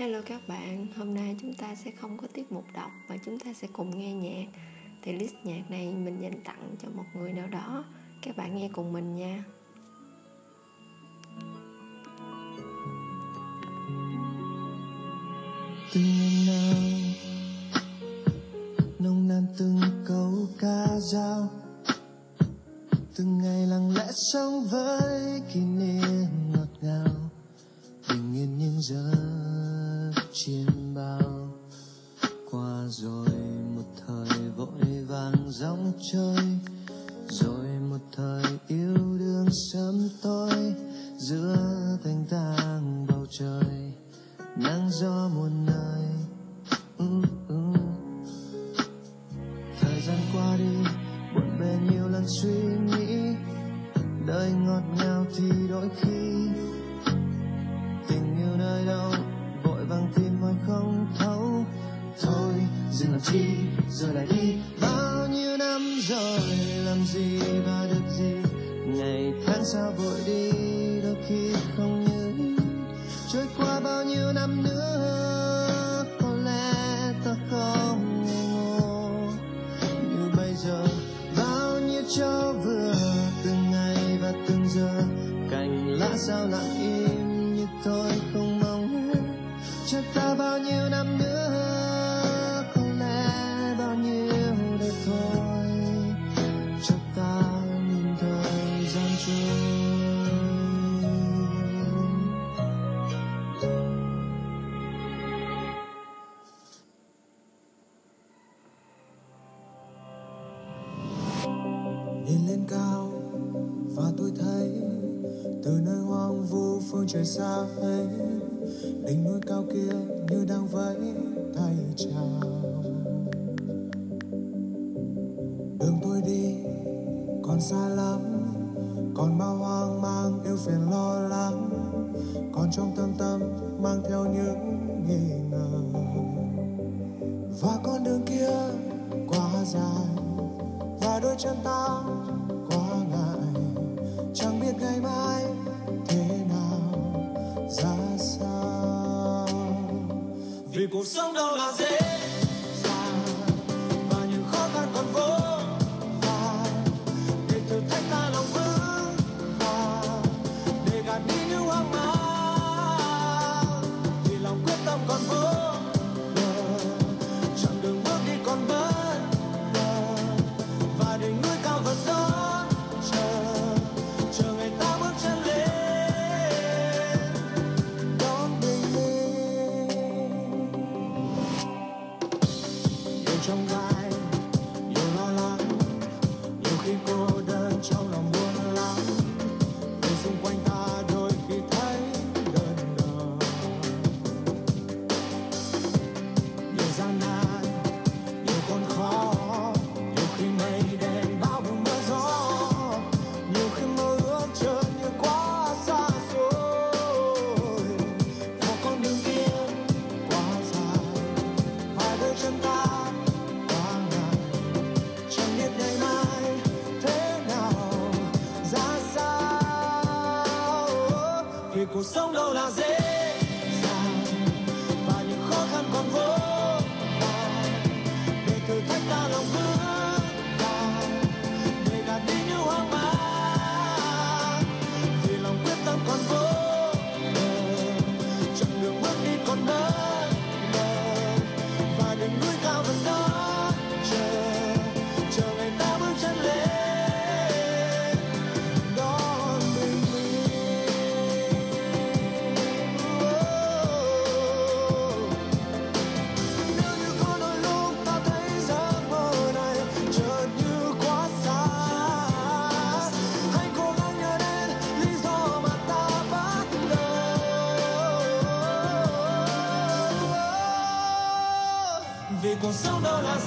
Hello các bạn, hôm nay chúng ta sẽ không có tiết mục đọc mà chúng ta sẽ cùng nghe nhạc. Thì list nhạc này mình dành tặng cho một người nào đó. Các bạn nghe cùng mình nha. Tương nào nông nàn từng câu ca dao từng ngày lặng lẽ sống với kỷ niệm ngọt ngào bình yên những giờ chiêm bao. Qua rồi một thời vội vàng dòng chơi, rồi một thời yêu đương sớm tối, giữa thanh tàng bầu trời, nắng gió muôn nơi. làm chi, rồi lại đi. Bao nhiêu năm rồi, làm gì và được gì? Ngày tháng sao vội đi, đôi khi không nhớ. Trôi qua bao nhiêu năm nữa, có lẽ ta không ngây ngô như bây giờ, bao nhiêu cho vừa, từng ngày và từng giờ. Cành lá sao lặng im như tôi không mong. Cho ta bao nhiêu năm nữa 为代价 no lo sé.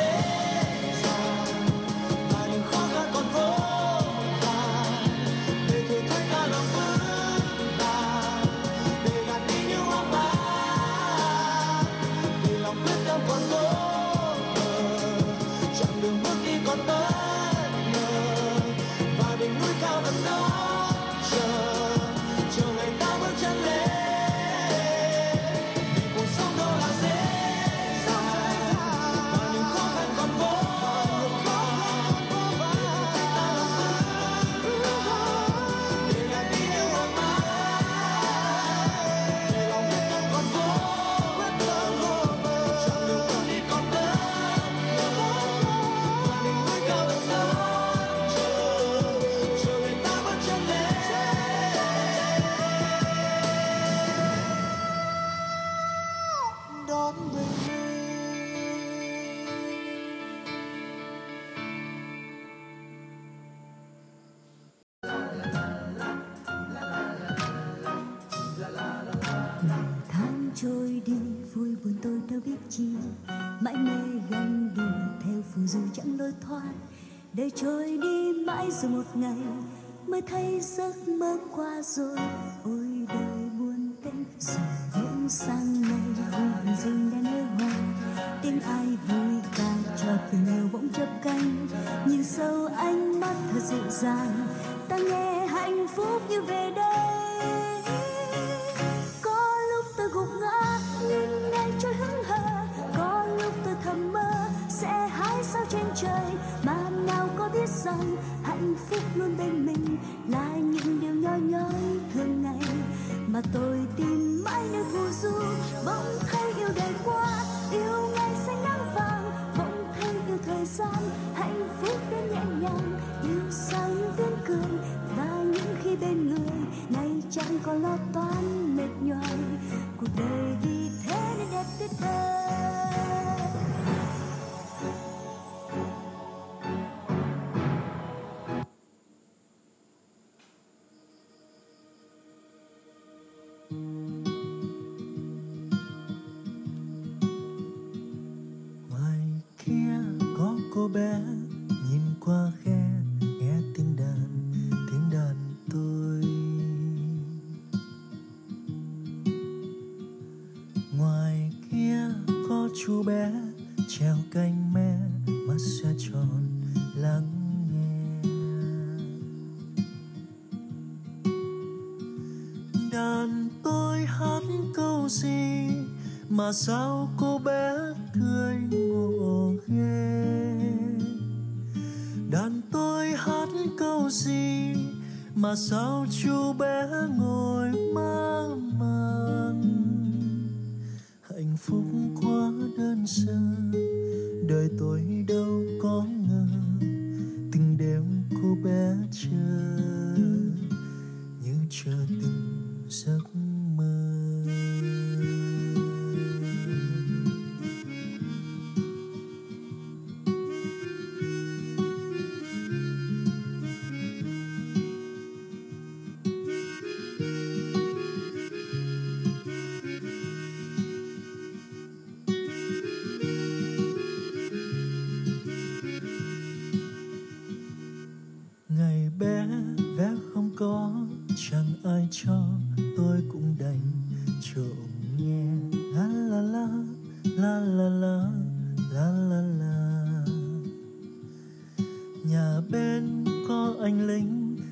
say để trôi đi mãi rồi một ngày mới thấy giấc mơ qua rồi. Ôi, đời buồn tênh rồi những sang ngày. Vui rừng đen nơi hoa tiếng ai vui ca cho tình yêu bỗng chớp cánh nhìn sâu ánh mắt thật dịu dàng, ta nghe hạnh phúc như về đây. Bên mình là những điều nhỏ nhói thường ngày. Mà tôi tìm mãi nơi phù du bỗng thấy yêu đời quá, yêu mà sao cô bé cười ngộ ghê? Đàn tôi hát câu gì mà sao chú bé ngồi mơ màng? Hạnh phúc quá đơn sơ, đời tôi đâu có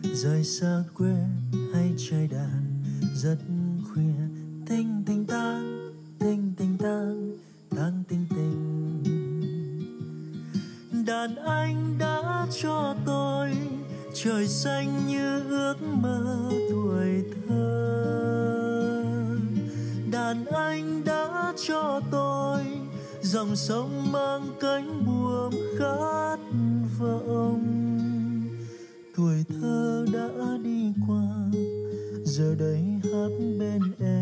rời xa quê hay chơi đàn, rất khuya. Tinh tinh tang, tinh tinh tang tang, tinh tinh. Đàn anh đã cho tôi trời xanh như ước mơ tuổi thơ. Đàn anh đã cho tôi dòng sông mang cánh buồm khát vọng. Giờ đây hát bên em.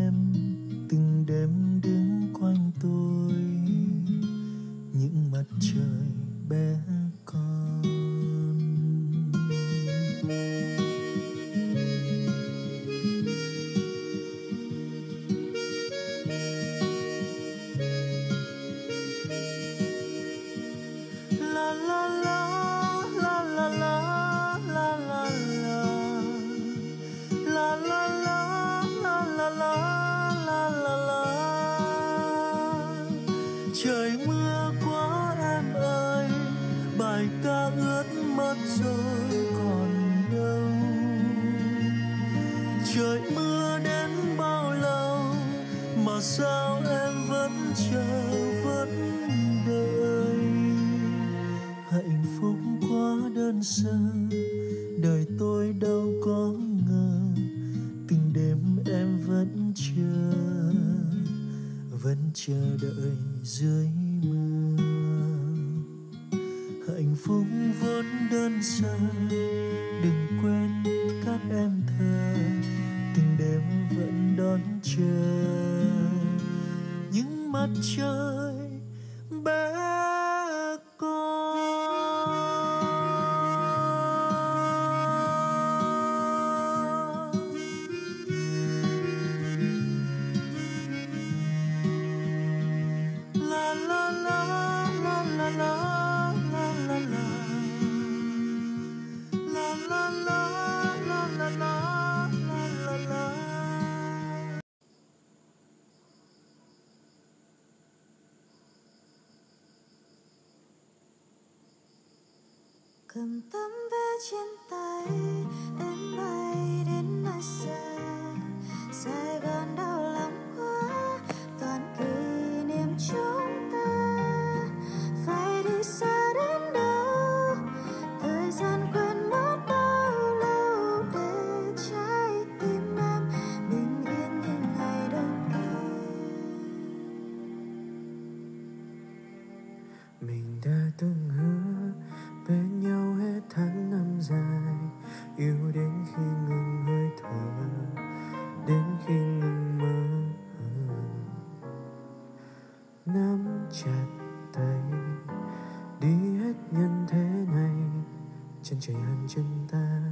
Chờ đợi dưới mưa. Hạnh phúc vốn đơn sơ. khi ngừng mơ nắm chặt tay, đi hết nhân thế này. Chân trời hàng chân ta,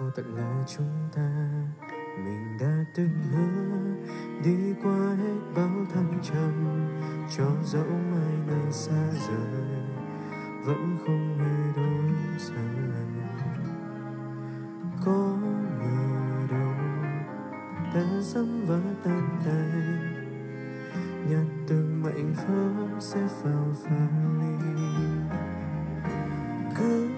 vô tận là chúng ta. Mình đã từng hứa, đi qua hết bao thăng trầm, cho dẫu mai này xa rời, vẫn không đã dẫm vỡ tan tành nhặt từng mảnh vỡ sẽ vào vali cứ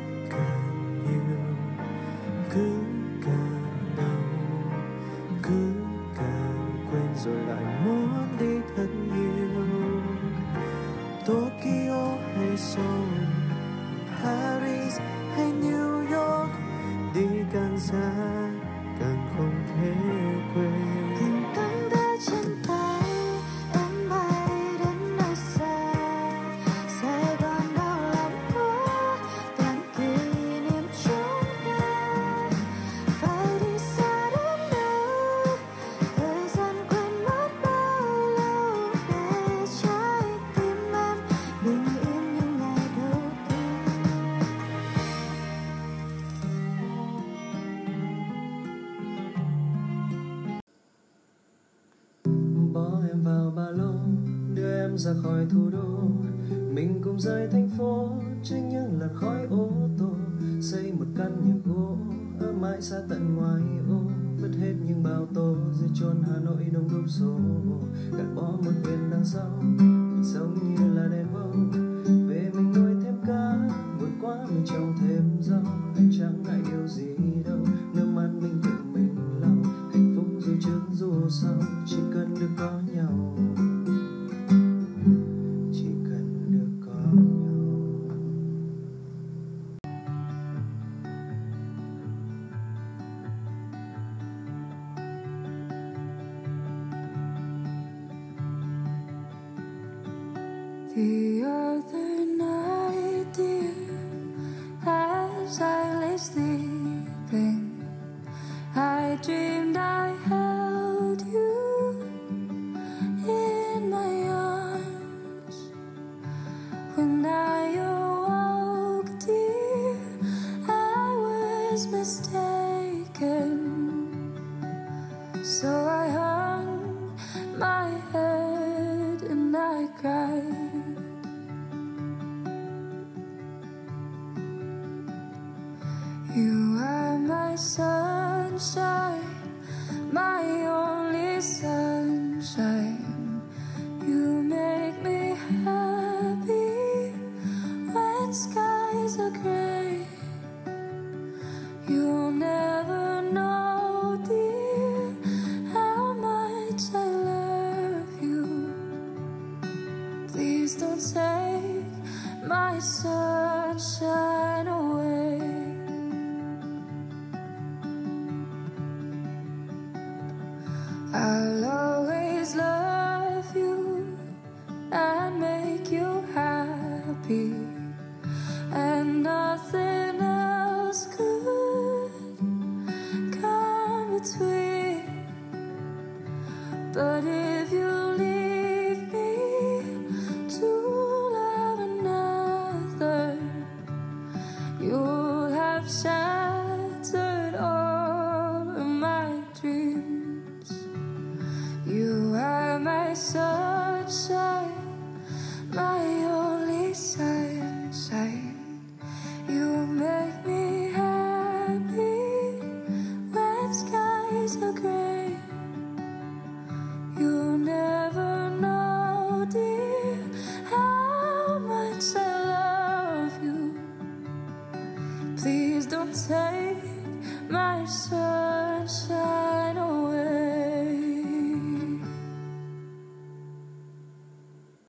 ra khỏi thủ đô. Mình cùng rời thành phố trên những làn khói ô tô. Xây một căn nhà gỗ ở mãi xa tận ngoài ô. Vứt hết những bao tô dưới chốn hà nội đông đúc số gạt bỏ một viên đằng sau mình sống như là đèn bông happy.